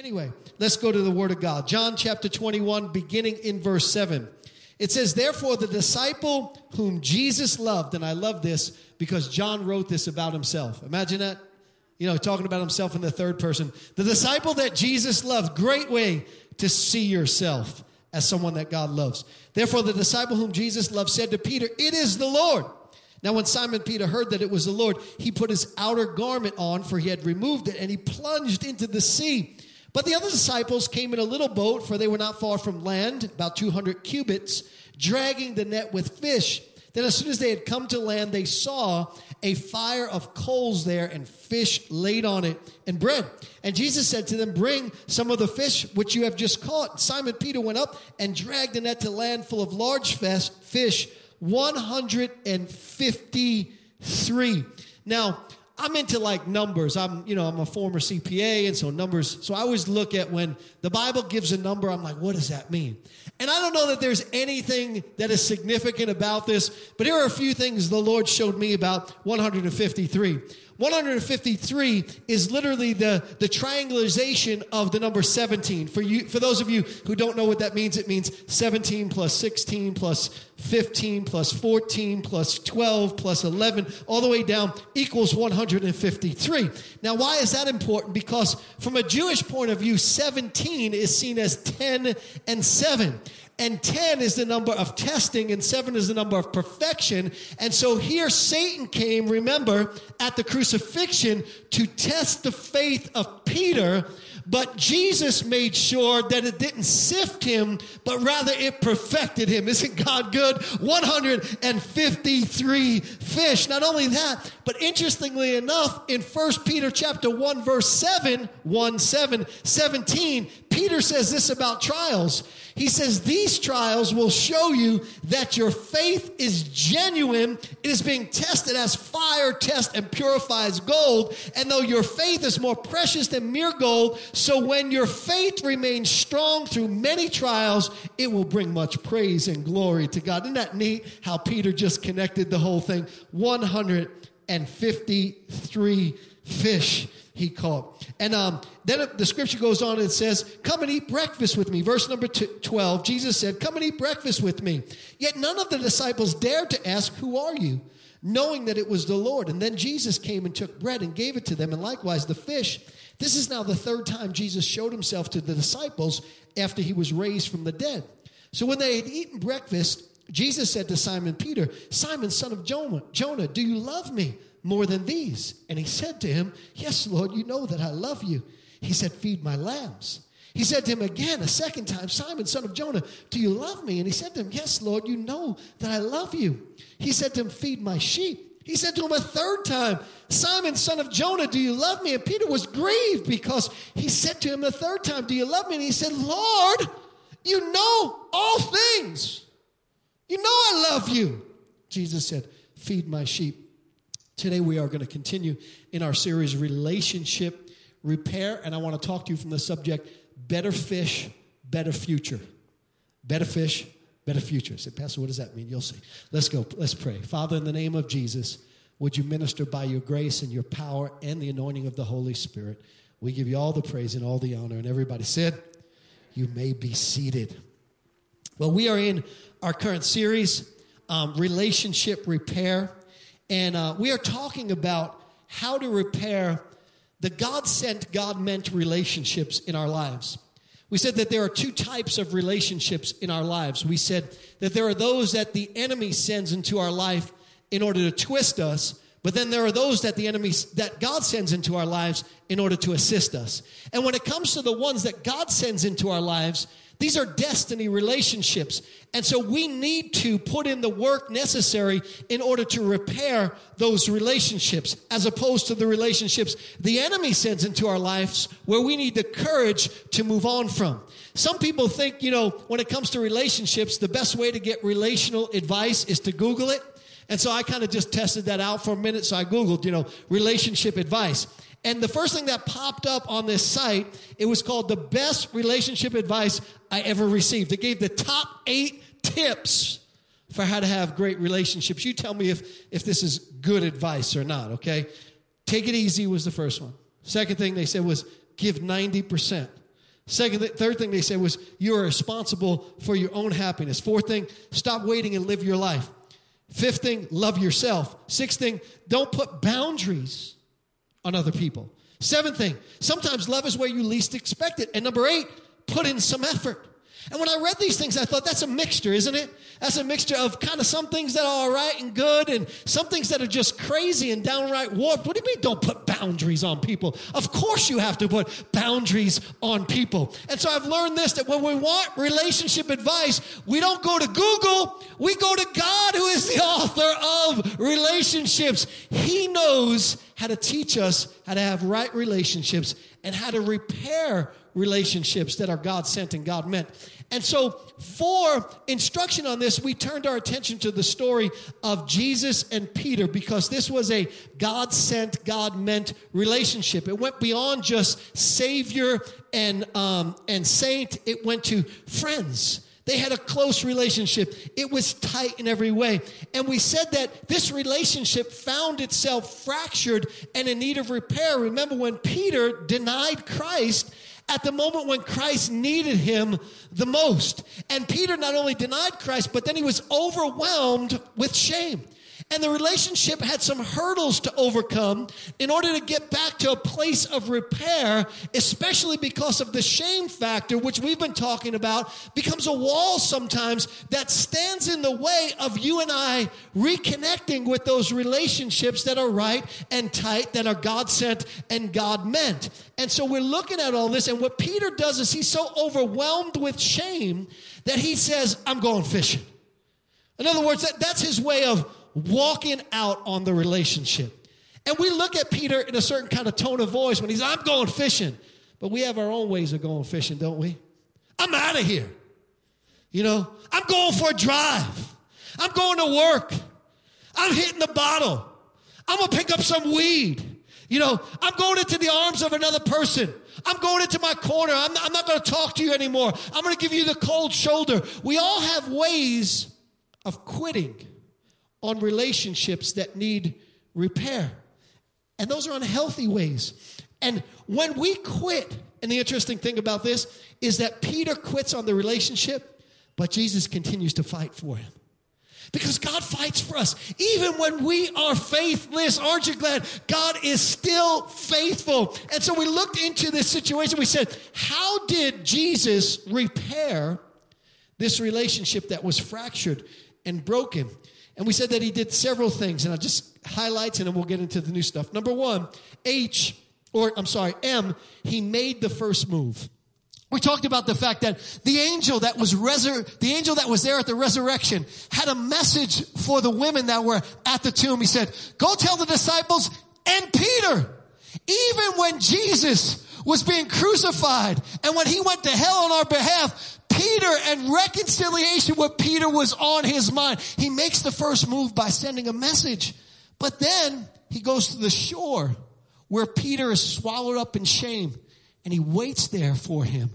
Anyway, let's go to the Word of God. John chapter 21, beginning in verse 7. It says, Therefore, the disciple whom Jesus loved, and I love this because John wrote this about himself. Imagine that. You know, talking about himself in the third person. The disciple that Jesus loved, great way to see yourself as someone that God loves. Therefore, the disciple whom Jesus loved said to Peter, It is the Lord. Now, when Simon Peter heard that it was the Lord, he put his outer garment on, for he had removed it, and he plunged into the sea. But the other disciples came in a little boat, for they were not far from land, about 200 cubits, dragging the net with fish. Then, as soon as they had come to land, they saw a fire of coals there and fish laid on it and bread. And Jesus said to them, Bring some of the fish which you have just caught. Simon Peter went up and dragged the net to land full of large fish, 153. Now, I'm into like numbers. I'm, you know, I'm a former CPA, and so numbers. So I always look at when the Bible gives a number, I'm like, what does that mean? And I don't know that there's anything that is significant about this, but here are a few things the Lord showed me about 153. 153 is literally the, the triangulation of the number 17. For you, for those of you who don't know what that means, it means 17 plus 16 plus 15 plus 14 plus 12 plus 11, all the way down equals 153. Now, why is that important? Because from a Jewish point of view, 17 is seen as 10 and 7 and 10 is the number of testing, and 7 is the number of perfection. And so here Satan came, remember, at the crucifixion to test the faith of Peter. But Jesus made sure that it didn't sift him, but rather it perfected him. Isn't God good? 153 fish. Not only that, but interestingly enough, in 1 Peter chapter 1, verse 7, 1 7, 17, Peter says this about trials. He says, These trials will show you that your faith is genuine. It is being tested as fire tests and purifies gold. And though your faith is more precious than mere gold, so when your faith remains strong through many trials, it will bring much praise and glory to God. Isn't that neat how Peter just connected the whole thing? 153 fish he caught. And um, then the scripture goes on and says, Come and eat breakfast with me. Verse number 12, Jesus said, Come and eat breakfast with me. Yet none of the disciples dared to ask, Who are you? knowing that it was the Lord. And then Jesus came and took bread and gave it to them, and likewise the fish. This is now the third time Jesus showed himself to the disciples after he was raised from the dead. So when they had eaten breakfast, Jesus said to Simon Peter, Simon, son of Jonah, Jonah, do you love me? More than these? And he said to him, Yes, Lord, you know that I love you. He said, Feed my lambs. He said to him again, a second time, Simon, son of Jonah, do you love me? And he said to him, Yes, Lord, you know that I love you. He said to him, Feed my sheep. He said to him a third time, Simon, son of Jonah, do you love me? And Peter was grieved because he said to him the third time, Do you love me? And he said, Lord, you know all things. You know I love you. Jesus said, Feed my sheep. Today we are going to continue in our series Relationship Repair, and I want to talk to you from the subject Better Fish, Better Future. Better fish, better future. I said, Pastor, what does that mean? You'll see. Let's go. Let's pray. Father, in the name of Jesus, would you minister by your grace and your power and the anointing of the Holy Spirit? We give you all the praise and all the honor. And everybody said, You may be seated. Well, we are in our current series, um, Relationship Repair. And uh, we are talking about how to repair the God sent, God meant relationships in our lives. We said that there are two types of relationships in our lives. We said that there are those that the enemy sends into our life in order to twist us, but then there are those that the enemy that God sends into our lives in order to assist us. And when it comes to the ones that God sends into our lives, these are destiny relationships. And so we need to put in the work necessary in order to repair those relationships, as opposed to the relationships the enemy sends into our lives where we need the courage to move on from. Some people think, you know, when it comes to relationships, the best way to get relational advice is to Google it. And so I kind of just tested that out for a minute. So I Googled, you know, relationship advice. And the first thing that popped up on this site, it was called the best relationship advice I ever received. It gave the top eight tips for how to have great relationships. You tell me if, if this is good advice or not, okay? Take it easy was the first one. Second thing they said was give 90%. Second, third thing they said was you are responsible for your own happiness. Fourth thing, stop waiting and live your life. Fifth thing, love yourself. Sixth thing, don't put boundaries on other people. Seventh thing, sometimes love is where you least expect it. And number eight, put in some effort. And when I read these things, I thought that's a mixture, isn't it? That's a mixture of kind of some things that are all right and good and some things that are just crazy and downright warped. What do you mean don't put boundaries on people? Of course you have to put boundaries on people. And so I've learned this that when we want relationship advice, we don't go to Google, we go to God who is the author of relationships. He knows how to teach us how to have right relationships and how to repair relationships that are God sent and God meant. And so, for instruction on this, we turned our attention to the story of Jesus and Peter because this was a God sent, God meant relationship. It went beyond just Savior and, um, and saint, it went to friends. They had a close relationship. It was tight in every way. And we said that this relationship found itself fractured and in need of repair. Remember when Peter denied Christ at the moment when Christ needed him the most. And Peter not only denied Christ, but then he was overwhelmed with shame. And the relationship had some hurdles to overcome in order to get back to a place of repair, especially because of the shame factor, which we've been talking about, becomes a wall sometimes that stands in the way of you and I reconnecting with those relationships that are right and tight, that are God sent and God meant. And so we're looking at all this, and what Peter does is he's so overwhelmed with shame that he says, I'm going fishing. In other words, that, that's his way of walking out on the relationship. And we look at Peter in a certain kind of tone of voice when he's, I'm going fishing. But we have our own ways of going fishing, don't we? I'm out of here. You know, I'm going for a drive. I'm going to work. I'm hitting the bottle. I'm going to pick up some weed. You know, I'm going into the arms of another person. I'm going into my corner. I'm not, I'm not going to talk to you anymore. I'm going to give you the cold shoulder. We all have ways of quitting on relationships that need repair. And those are unhealthy ways. And when we quit, and the interesting thing about this is that Peter quits on the relationship, but Jesus continues to fight for him. Because God fights for us. Even when we are faithless, aren't you glad? God is still faithful. And so we looked into this situation. We said, how did Jesus repair this relationship that was fractured and broken? And we said that he did several things, and I'll just highlights and then we'll get into the new stuff. Number one, H, or I'm sorry, M, he made the first move. We talked about the fact that the angel that was resur- the angel that was there at the resurrection had a message for the women that were at the tomb. He said, go tell the disciples and Peter, even when Jesus was being crucified and when he went to hell on our behalf, Peter and reconciliation with Peter was on his mind. He makes the first move by sending a message. But then he goes to the shore where Peter is swallowed up in shame and he waits there for him.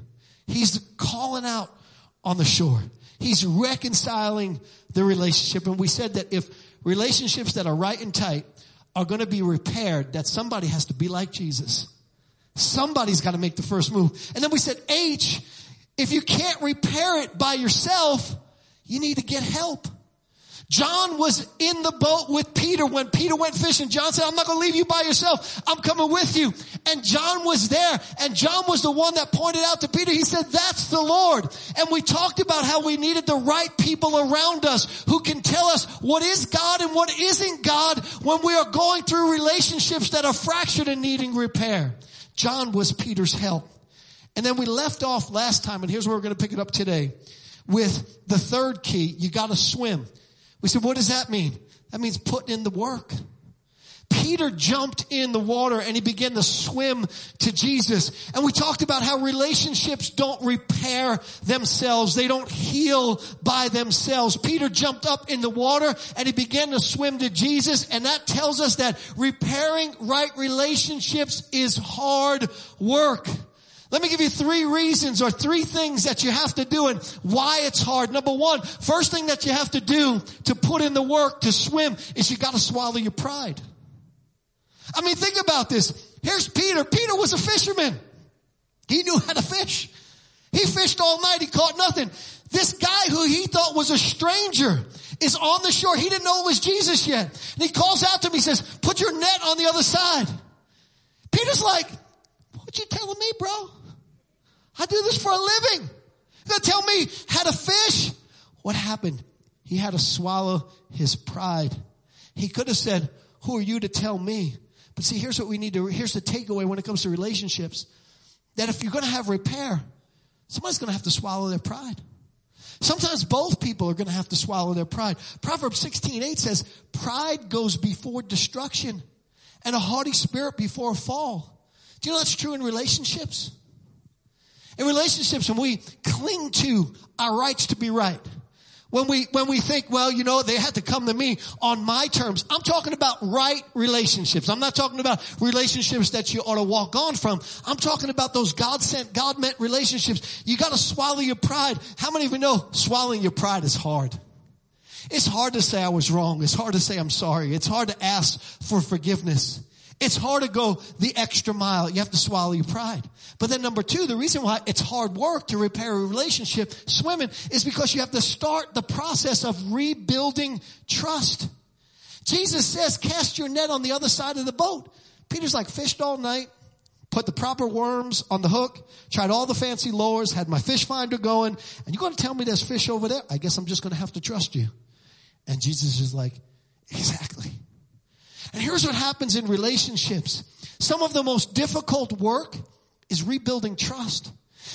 He's calling out on the shore. He's reconciling the relationship. And we said that if relationships that are right and tight are going to be repaired, that somebody has to be like Jesus. Somebody's got to make the first move. And then we said H if you can't repair it by yourself, you need to get help. John was in the boat with Peter when Peter went fishing. John said, I'm not going to leave you by yourself. I'm coming with you. And John was there and John was the one that pointed out to Peter. He said, that's the Lord. And we talked about how we needed the right people around us who can tell us what is God and what isn't God when we are going through relationships that are fractured and needing repair. John was Peter's help. And then we left off last time, and here's where we're going to pick it up today with the third key. You got to swim. We said, what does that mean? That means putting in the work. Peter jumped in the water and he began to swim to Jesus. And we talked about how relationships don't repair themselves. They don't heal by themselves. Peter jumped up in the water and he began to swim to Jesus. And that tells us that repairing right relationships is hard work. Let me give you three reasons or three things that you have to do and why it's hard. Number one, first thing that you have to do to put in the work to swim is you gotta swallow your pride. I mean, think about this. Here's Peter. Peter was a fisherman. He knew how to fish. He fished all night. He caught nothing. This guy who he thought was a stranger is on the shore. He didn't know it was Jesus yet. And he calls out to him. He says, put your net on the other side. Peter's like, what you telling me, bro? I do this for a living. You're tell me how to fish? What happened? He had to swallow his pride. He could have said, who are you to tell me? But see, here's what we need to, here's the takeaway when it comes to relationships. That if you're going to have repair, somebody's going to have to swallow their pride. Sometimes both people are going to have to swallow their pride. Proverbs 16, 8 says, pride goes before destruction and a haughty spirit before a fall. Do you know that's true in relationships? In relationships, when we cling to our rights to be right, when we, when we think, well, you know, they had to come to me on my terms. I'm talking about right relationships. I'm not talking about relationships that you ought to walk on from. I'm talking about those God sent, God meant relationships. You gotta swallow your pride. How many of you know swallowing your pride is hard? It's hard to say I was wrong. It's hard to say I'm sorry. It's hard to ask for forgiveness. It's hard to go the extra mile. You have to swallow your pride. But then number two, the reason why it's hard work to repair a relationship swimming is because you have to start the process of rebuilding trust. Jesus says, cast your net on the other side of the boat. Peter's like, fished all night, put the proper worms on the hook, tried all the fancy lures, had my fish finder going, and you're going to tell me there's fish over there? I guess I'm just going to have to trust you. And Jesus is like, exactly. And here's what happens in relationships. Some of the most difficult work is rebuilding trust.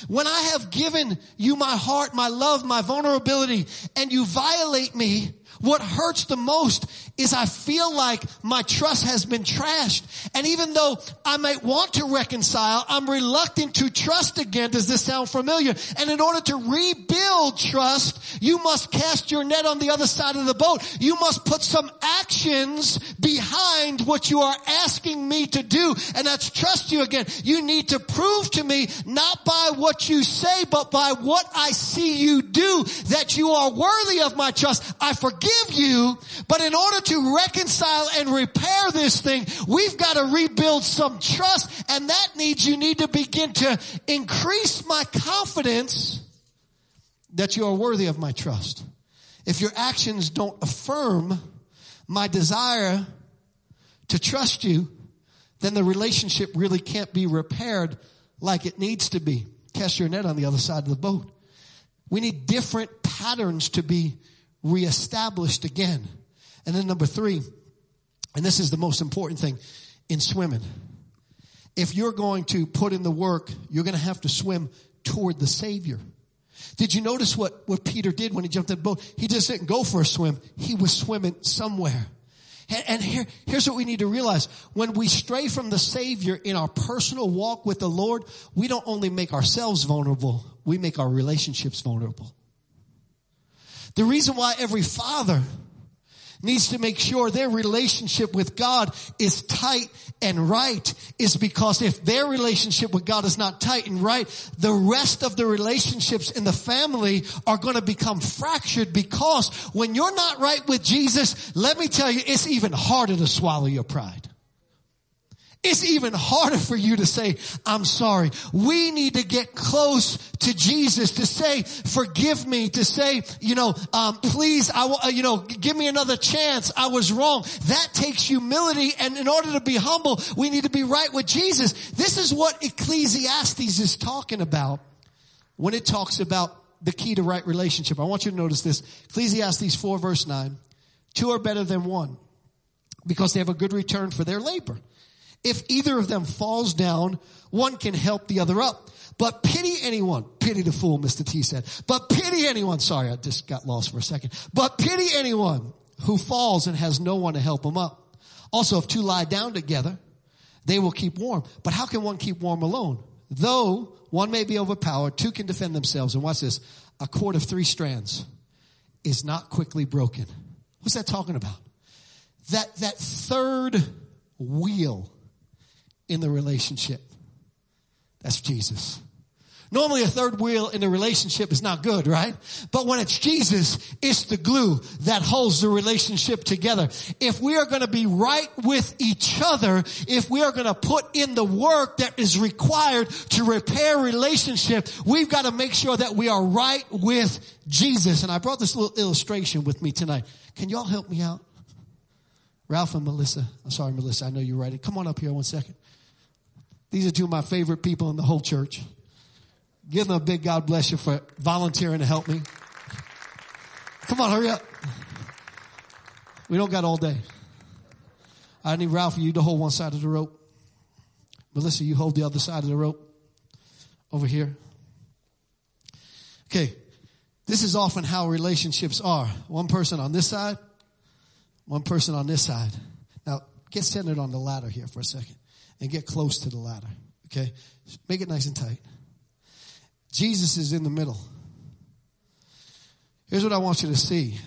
When I have given you my heart, my love, my vulnerability, and you violate me, what hurts the most is I feel like my trust has been trashed. And even though I might want to reconcile, I'm reluctant to trust again. Does this sound familiar? And in order to rebuild trust, you must cast your net on the other side of the boat. You must put some actions behind what you are asking me to do. And that's trust you again. You need to prove to me, not by what you say, but by what I see you do, that you are worthy of my trust. I forgive you, but in order to reconcile and repair this thing, we've got to rebuild some trust and that needs you need to begin to increase my confidence that you are worthy of my trust. If your actions don't affirm my desire to trust you, then the relationship really can't be repaired like it needs to be. Cast your net on the other side of the boat. We need different patterns to be reestablished again. And then number three, and this is the most important thing in swimming. If you're going to put in the work, you're going to have to swim toward the Savior. Did you notice what, what Peter did when he jumped in the boat? He just didn't go for a swim. He was swimming somewhere. And, and here, here's what we need to realize. When we stray from the Savior in our personal walk with the Lord, we don't only make ourselves vulnerable, we make our relationships vulnerable. The reason why every father needs to make sure their relationship with God is tight and right is because if their relationship with God is not tight and right, the rest of the relationships in the family are going to become fractured because when you're not right with Jesus, let me tell you, it's even harder to swallow your pride. It's even harder for you to say, I'm sorry. We need to get close to Jesus to say, forgive me, to say, you know, um, please, I, uh, you know, give me another chance. I was wrong. That takes humility. And in order to be humble, we need to be right with Jesus. This is what Ecclesiastes is talking about when it talks about the key to right relationship. I want you to notice this. Ecclesiastes 4 verse 9. Two are better than one because they have a good return for their labor. If either of them falls down, one can help the other up. But pity anyone. Pity the fool, Mr. T said. But pity anyone. Sorry, I just got lost for a second. But pity anyone who falls and has no one to help him up. Also, if two lie down together, they will keep warm. But how can one keep warm alone? Though one may be overpowered, two can defend themselves. And watch this. A cord of three strands is not quickly broken. What's that talking about? That, that third wheel in the relationship. That's Jesus. Normally a third wheel in a relationship is not good, right? But when it's Jesus, it's the glue that holds the relationship together. If we are going to be right with each other, if we are going to put in the work that is required to repair relationship, we've got to make sure that we are right with Jesus. And I brought this little illustration with me tonight. Can y'all help me out? Ralph and Melissa. I'm sorry, Melissa. I know you're right. Come on up here one second. These are two of my favorite people in the whole church. Give them a big God bless you for volunteering to help me. Come on, hurry up. We don't got all day. I need Ralph for you to hold one side of the rope. Melissa, you hold the other side of the rope over here. Okay. This is often how relationships are. One person on this side, one person on this side. Now, get centered on the ladder here for a second and get close to the ladder. Okay? Make it nice and tight. Jesus is in the middle. Here's what I want you to see.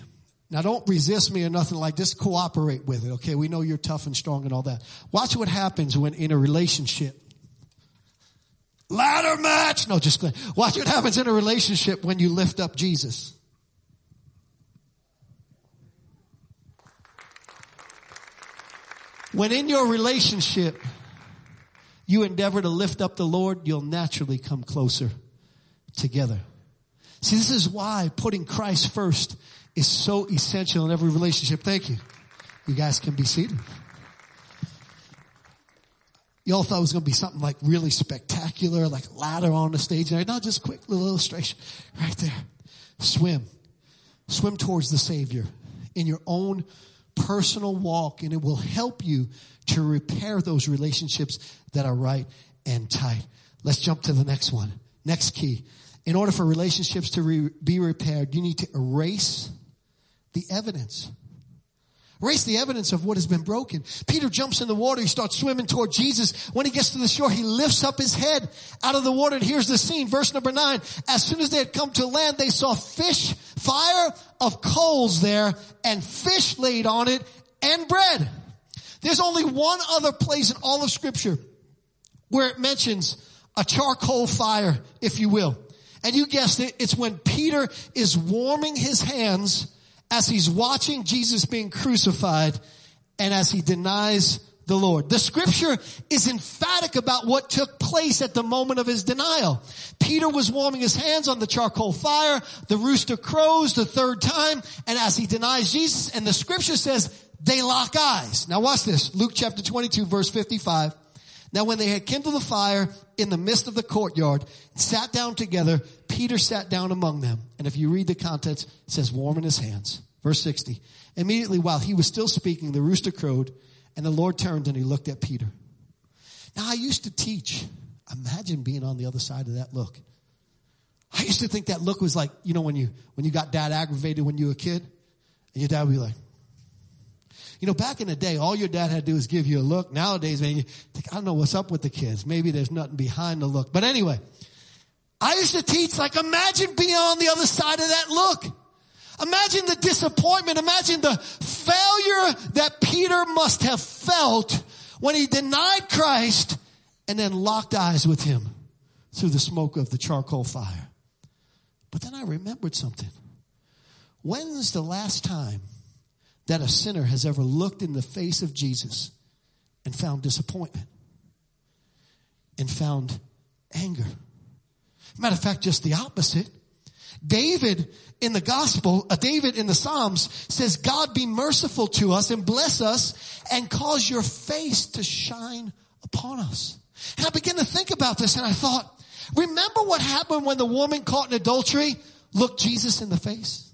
Now don't resist me or nothing like this. Cooperate with it. Okay. We know you're tough and strong and all that. Watch what happens when in a relationship. Ladder match. No, just watch what happens in a relationship when you lift up Jesus. When in your relationship, you endeavor to lift up the Lord, you'll naturally come closer together. See, this is why putting Christ first is so essential in every relationship. Thank you. You guys can be seated. Y'all thought it was going to be something like really spectacular, like ladder on the stage. No, just quick little illustration right there. Swim. Swim towards the Savior in your own personal walk and it will help you to repair those relationships that are right and tight. Let's jump to the next one. Next key. In order for relationships to re- be repaired, you need to erase the evidence. Erase the evidence of what has been broken. Peter jumps in the water. He starts swimming toward Jesus. When he gets to the shore, he lifts up his head out of the water. And here's the scene. Verse number nine. As soon as they had come to land, they saw fish, fire of coals there and fish laid on it and bread. There's only one other place in all of scripture where it mentions a charcoal fire, if you will. And you guessed it, it's when Peter is warming his hands as he's watching Jesus being crucified and as he denies the Lord. The scripture is emphatic about what took place at the moment of his denial. Peter was warming his hands on the charcoal fire. The rooster crows the third time. And as he denies Jesus, and the scripture says they lock eyes. Now watch this. Luke chapter 22 verse 55. Now when they had kindled the fire in the midst of the courtyard, sat down together, Peter sat down among them. And if you read the context, it says warm in his hands. Verse 60. Immediately while he was still speaking, the rooster crowed and the Lord turned and he looked at Peter. Now I used to teach. Imagine being on the other side of that look. I used to think that look was like, you know, when you, when you got dad aggravated when you were a kid and your dad would be like, you know, back in the day, all your dad had to do is give you a look. Nowadays, man, you think, I don't know what's up with the kids. Maybe there's nothing behind the look. But anyway, I used to teach like, imagine being on the other side of that look. Imagine the disappointment. Imagine the failure that Peter must have felt when he denied Christ and then locked eyes with him through the smoke of the charcoal fire. But then I remembered something. When's the last time that a sinner has ever looked in the face of Jesus and found disappointment and found anger. Matter of fact, just the opposite. David in the gospel, uh, David in the Psalms says, God be merciful to us and bless us and cause your face to shine upon us. And I began to think about this and I thought, remember what happened when the woman caught in adultery looked Jesus in the face?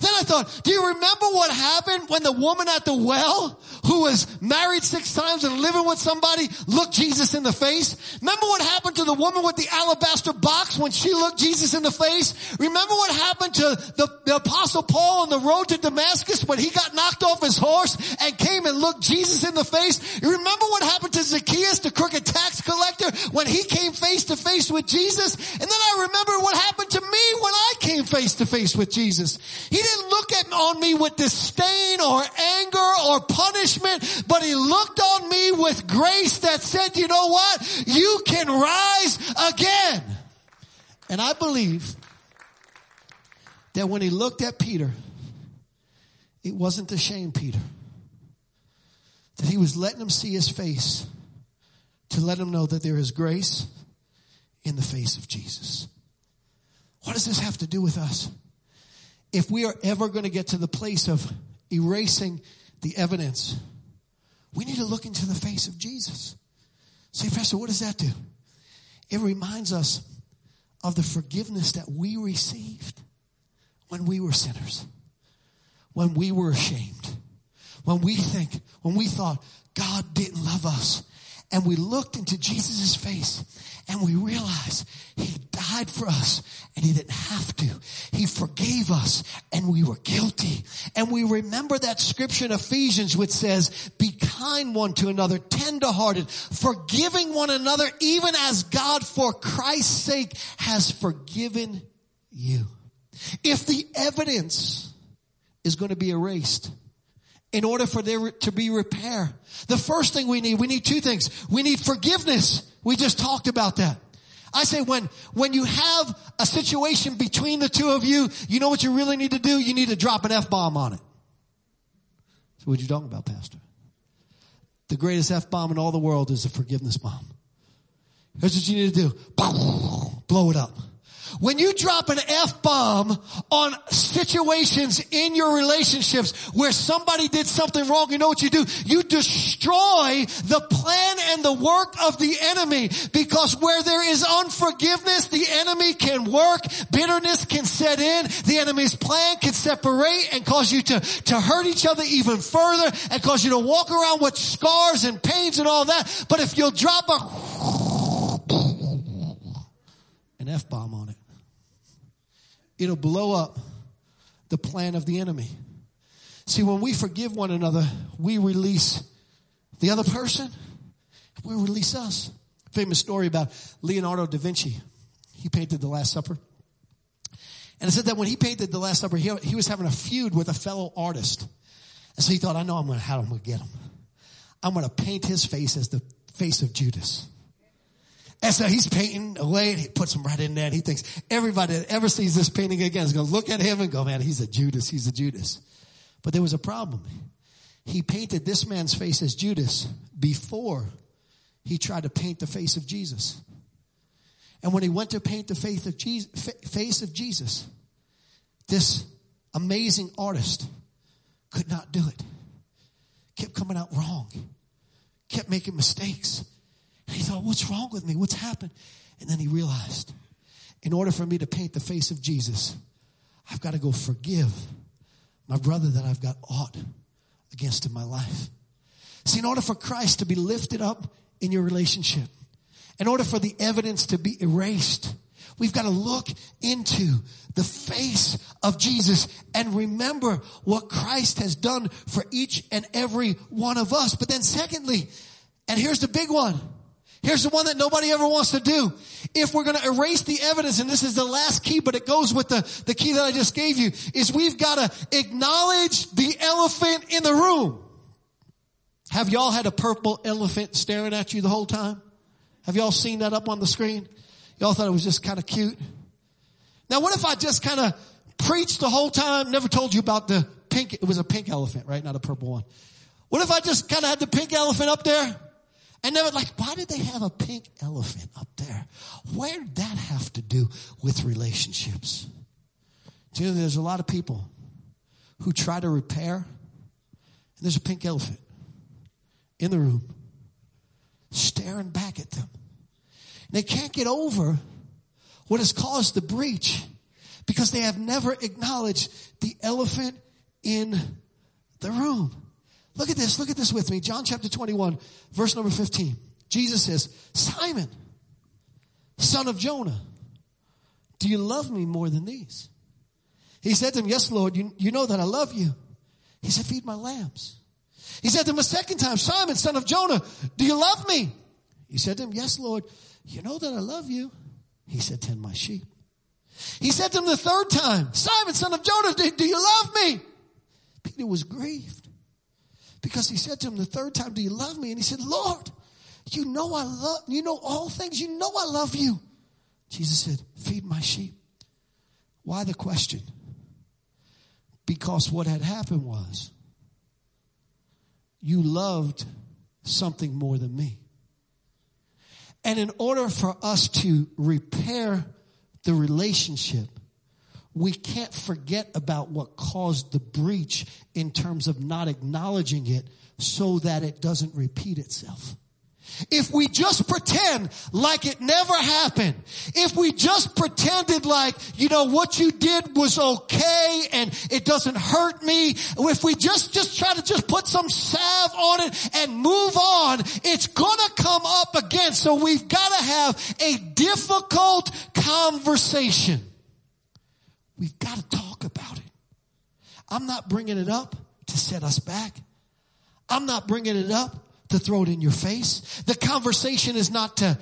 Then I thought, do you remember what happened when the woman at the well, who was married six times and living with somebody, looked Jesus in the face? Remember what happened to the woman with the alabaster box when she looked Jesus in the face? Remember what happened to the, the apostle Paul on the road to Damascus when he got knocked off his horse and came and looked Jesus in the face? You remember what happened to Zacchaeus, the crooked tax collector, when he came face to face with Jesus? And then I remember what happened to me when I came face to face with Jesus. He didn't look at, on me with disdain or anger or punishment, but he looked on me with grace that said, you know what? You can rise again. And I believe that when he looked at Peter, it wasn't to shame Peter. That he was letting him see his face to let him know that there is grace in the face of Jesus. What does this have to do with us? If we are ever going to get to the place of erasing the evidence, we need to look into the face of Jesus. Say, Pastor, what does that do? It reminds us of the forgiveness that we received when we were sinners, when we were ashamed, when we think, when we thought God didn't love us and we looked into Jesus' face and we realize he died for us and he didn't have to. He forgave us and we were guilty. And we remember that scripture in Ephesians which says, be kind one to another, tenderhearted, forgiving one another even as God for Christ's sake has forgiven you. If the evidence is going to be erased, in order for there to be repair. The first thing we need, we need two things. We need forgiveness. We just talked about that. I say when, when you have a situation between the two of you, you know what you really need to do? You need to drop an F-bomb on it. So what you talking about, Pastor? The greatest F-bomb in all the world is a forgiveness bomb. Here's what you need to do. Blow it up. When you drop an F-bomb on situations in your relationships where somebody did something wrong, you know what you do? You destroy the plan and the work of the enemy because where there is unforgiveness, the enemy can work, bitterness can set in, the enemy's plan can separate and cause you to, to hurt each other even further and cause you to walk around with scars and pains and all that. But if you'll drop a an F-bomb on it it'll blow up the plan of the enemy. See, when we forgive one another, we release the other person, we release us. Famous story about Leonardo da Vinci. He painted The Last Supper. And it said that when he painted The Last Supper, he, he was having a feud with a fellow artist. And so he thought, I know I'm to, how I'm going to get him. I'm going to paint his face as the face of Judas. And so he's painting away and he puts them right in there and he thinks everybody that ever sees this painting again is going to look at him and go, man, he's a Judas. He's a Judas. But there was a problem. He painted this man's face as Judas before he tried to paint the face of Jesus. And when he went to paint the face of Jesus, face of Jesus, this amazing artist could not do it. Kept coming out wrong. Kept making mistakes he thought, what's wrong with me? What's happened? And then he realized, in order for me to paint the face of Jesus, I've got to go forgive my brother that I've got aught against in my life. See, in order for Christ to be lifted up in your relationship, in order for the evidence to be erased, we've got to look into the face of Jesus and remember what Christ has done for each and every one of us. But then secondly, and here's the big one, Here's the one that nobody ever wants to do. If we're going to erase the evidence, and this is the last key, but it goes with the, the key that I just gave you, is we've got to acknowledge the elephant in the room. Have y'all had a purple elephant staring at you the whole time? Have y'all seen that up on the screen? Y'all thought it was just kind of cute? Now what if I just kind of preached the whole time, never told you about the pink, it was a pink elephant, right? Not a purple one. What if I just kind of had the pink elephant up there? And they were like, why did they have a pink elephant up there? Where did that have to do with relationships? Do you know there's a lot of people who try to repair, and there's a pink elephant in the room staring back at them. And they can't get over what has caused the breach because they have never acknowledged the elephant in the room. Look at this. Look at this with me. John chapter 21, verse number 15. Jesus says, Simon, son of Jonah, do you love me more than these? He said to him, Yes, Lord, you, you know that I love you. He said, Feed my lambs. He said to him a second time, Simon, son of Jonah, do you love me? He said to him, Yes, Lord, you know that I love you. He said, Tend my sheep. He said to him the third time, Simon, son of Jonah, do, do you love me? Peter was grieved because he said to him the third time, do you love me? And he said, Lord, you know I love, you know all things. You know I love you. Jesus said, Feed my sheep. Why the question? Because what had happened was you loved something more than me. And in order for us to repair the relationship, we can't forget about what caused the breach in terms of not acknowledging it so that it doesn't repeat itself. If we just pretend like it never happened, if we just pretended like, you know, what you did was okay and it doesn't hurt me, if we just, just try to just put some salve on it and move on, it's gonna come up again. So we've gotta have a difficult conversation. We've gotta talk about it. I'm not bringing it up to set us back. I'm not bringing it up to throw it in your face. The conversation is not to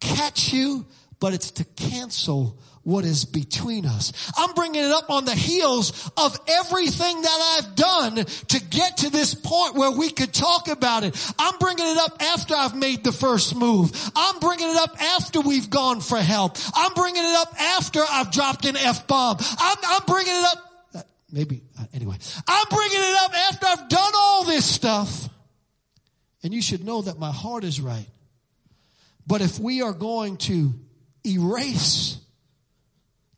catch you, but it's to cancel what is between us. I'm bringing it up on the heels of everything that I've done to get to this point where we could talk about it. I'm bringing it up after I've made the first move. I'm bringing it up after we've gone for help. I'm bringing it up after I've dropped an F-bomb. I'm, I'm bringing it up, uh, maybe, uh, anyway. I'm bringing it up after I've done all this stuff. And you should know that my heart is right. But if we are going to erase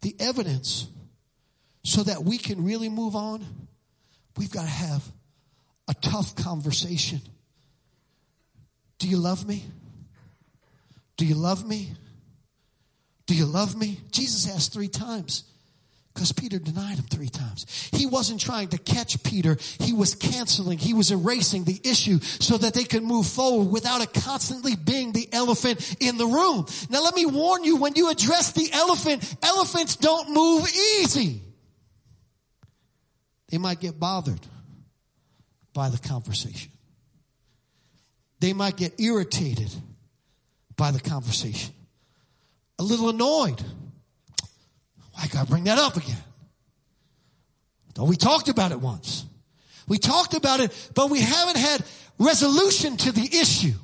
the evidence so that we can really move on, we've got to have a tough conversation. Do you love me? Do you love me? Do you love me? Jesus asked three times because Peter denied him three times. He wasn't trying to catch Peter. He was canceling. He was erasing the issue so that they could move forward without it constantly being the elephant in the room. Now let me warn you, when you address the elephant, elephants don't move easy. They might get bothered by the conversation. They might get irritated by the conversation. A little annoyed I gotta bring that up again. Though we talked about it once. We talked about it, but we haven't had resolution to the issue.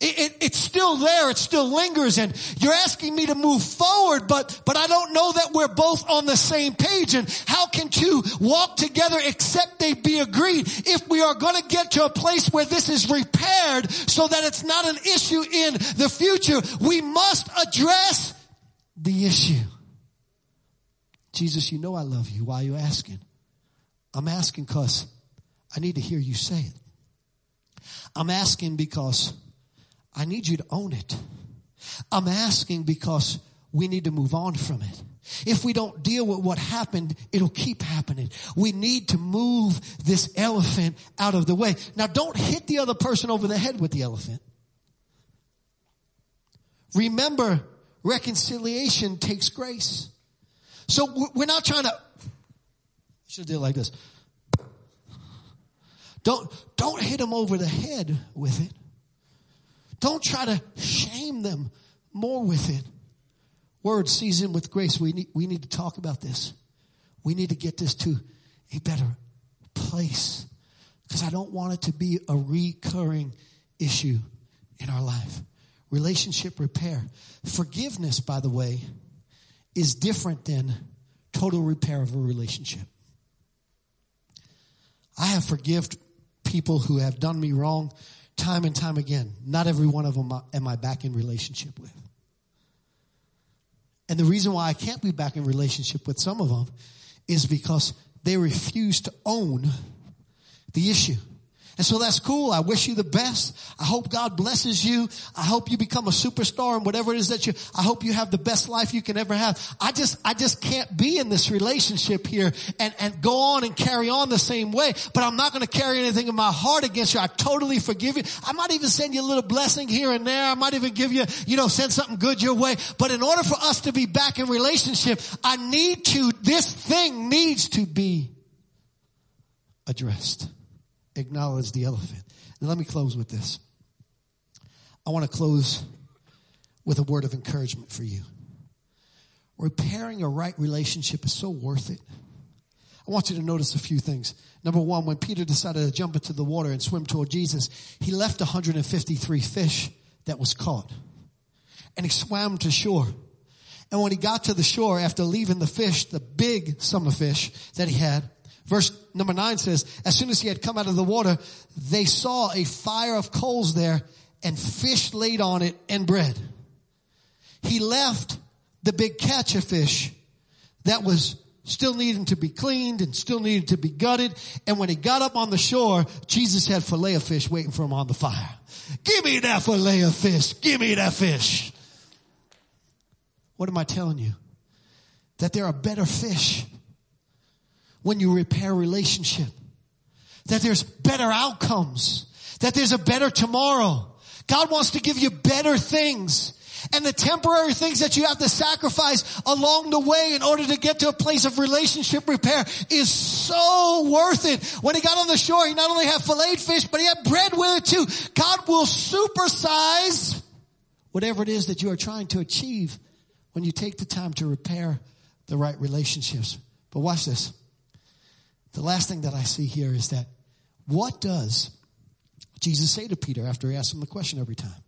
It, it, it's still there. It still lingers and you're asking me to move forward, but, but I don't know that we're both on the same page. And how can two walk together except they be agreed if we are going to get to a place where this is repaired so that it's not an issue in the future? We must address the issue. Jesus, you know I love you. Why are you asking? I'm asking because I need to hear you say it. I'm asking because I need you to own it. I'm asking because we need to move on from it. If we don't deal with what happened, it'll keep happening. We need to move this elephant out of the way. Now don't hit the other person over the head with the elephant. Remember, reconciliation takes grace. So we're not trying to, should do it like this. Don't, don't hit them over the head with it. Don't try to shame them more with it. Word seasoned with grace. We need, we need to talk about this. We need to get this to a better place. Because I don't want it to be a recurring issue in our life. Relationship repair. Forgiveness, by the way, is different than total repair of a relationship. I have forgived people who have done me wrong time and time again. Not every one of them am I back in relationship with. And the reason why I can't be back in relationship with some of them is because they refuse to own the issue. And so that's cool. I wish you the best. I hope God blesses you. I hope you become a superstar and whatever it is that you, I hope you have the best life you can ever have. I just, I just can't be in this relationship here and, and go on and carry on the same way, but I'm not going to carry anything in my heart against you. I totally forgive you. I might even send you a little blessing here and there. I might even give you, you know, send something good your way. But in order for us to be back in relationship, I need to, this thing needs to be addressed acknowledge the elephant. And let me close with this. I want to close with a word of encouragement for you. Repairing a right relationship is so worth it. I want you to notice a few things. Number one, when Peter decided to jump into the water and swim toward Jesus, he left 153 fish that was caught and he swam to shore. And when he got to the shore after leaving the fish, the big summer fish that he had, verse number nine says, as soon as he had come out of the water, they saw a fire of coals there and fish laid on it and bread. He left the big catch of fish that was still needing to be cleaned and still needed to be gutted. And when he got up on the shore, Jesus had fillet of fish waiting for him on the fire. Give me that fillet of fish. Give me that fish. What am I telling you? That there are better fish when you repair relationship. That there's better outcomes. That there's a better tomorrow. God wants to give you better things. And the temporary things that you have to sacrifice along the way in order to get to a place of relationship repair is so worth it. When he got on the shore, he not only had filleted fish, but he had bread with it too. God will supersize whatever it is that you are trying to achieve when you take the time to repair the right relationships. But watch this. The last thing that I see here is that what does Jesus say to Peter after he asks him the question every time?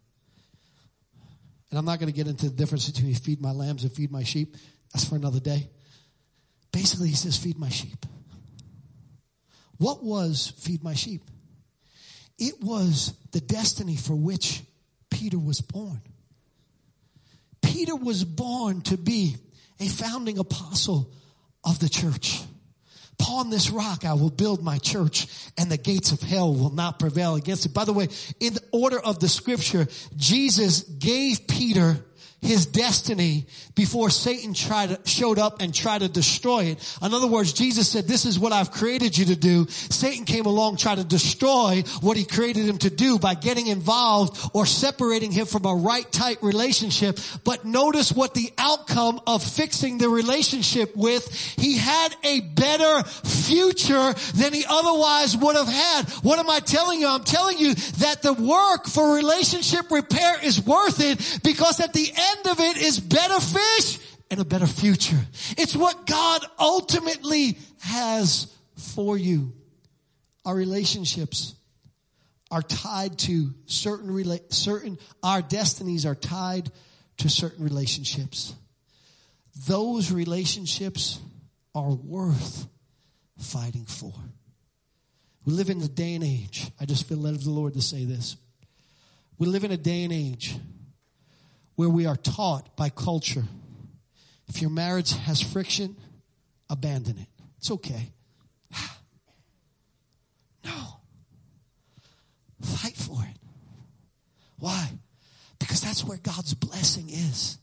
And I'm not going to get into the difference between feed my lambs and feed my sheep. That's for another day. Basically, he says, feed my sheep. What was feed my sheep? It was the destiny for which Peter was born. Peter was born to be a founding apostle of the church. Upon this rock I will build my church and the gates of hell will not prevail against it. By the way, in the order of the scripture, Jesus gave Peter his destiny before Satan tried to, showed up and tried to destroy it. In other words, Jesus said, this is what I've created you to do. Satan came along, tried to destroy what he created him to do by getting involved or separating him from a right tight relationship. But notice what the outcome of fixing the relationship with, he had a better future than he otherwise would have had. What am I telling you? I'm telling you that the work for relationship repair is worth it because at the end end of it is better fish and a better future. It's what God ultimately has for you. Our relationships are tied to certain rela- certain our destinies are tied to certain relationships. Those relationships are worth fighting for. We live in a day and age. I just feel led of the Lord to say this. We live in a day and age where we are taught by culture if your marriage has friction, abandon it. It's okay. No. Fight for it. Why? Because that's where God's blessing is.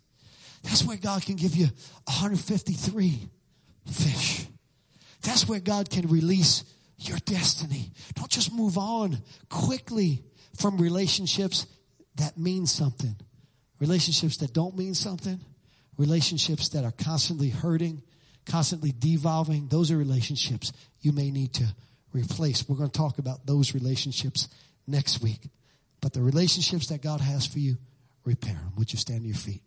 That's where God can give you 153 fish. That's where God can release your destiny. Don't just move on quickly from relationships that mean something. Relationships that don't mean something, relationships that are constantly hurting, constantly devolving, those are relationships you may need to replace. We're going to talk about those relationships next week. But the relationships that God has for you, repair them. Would you stand to your feet?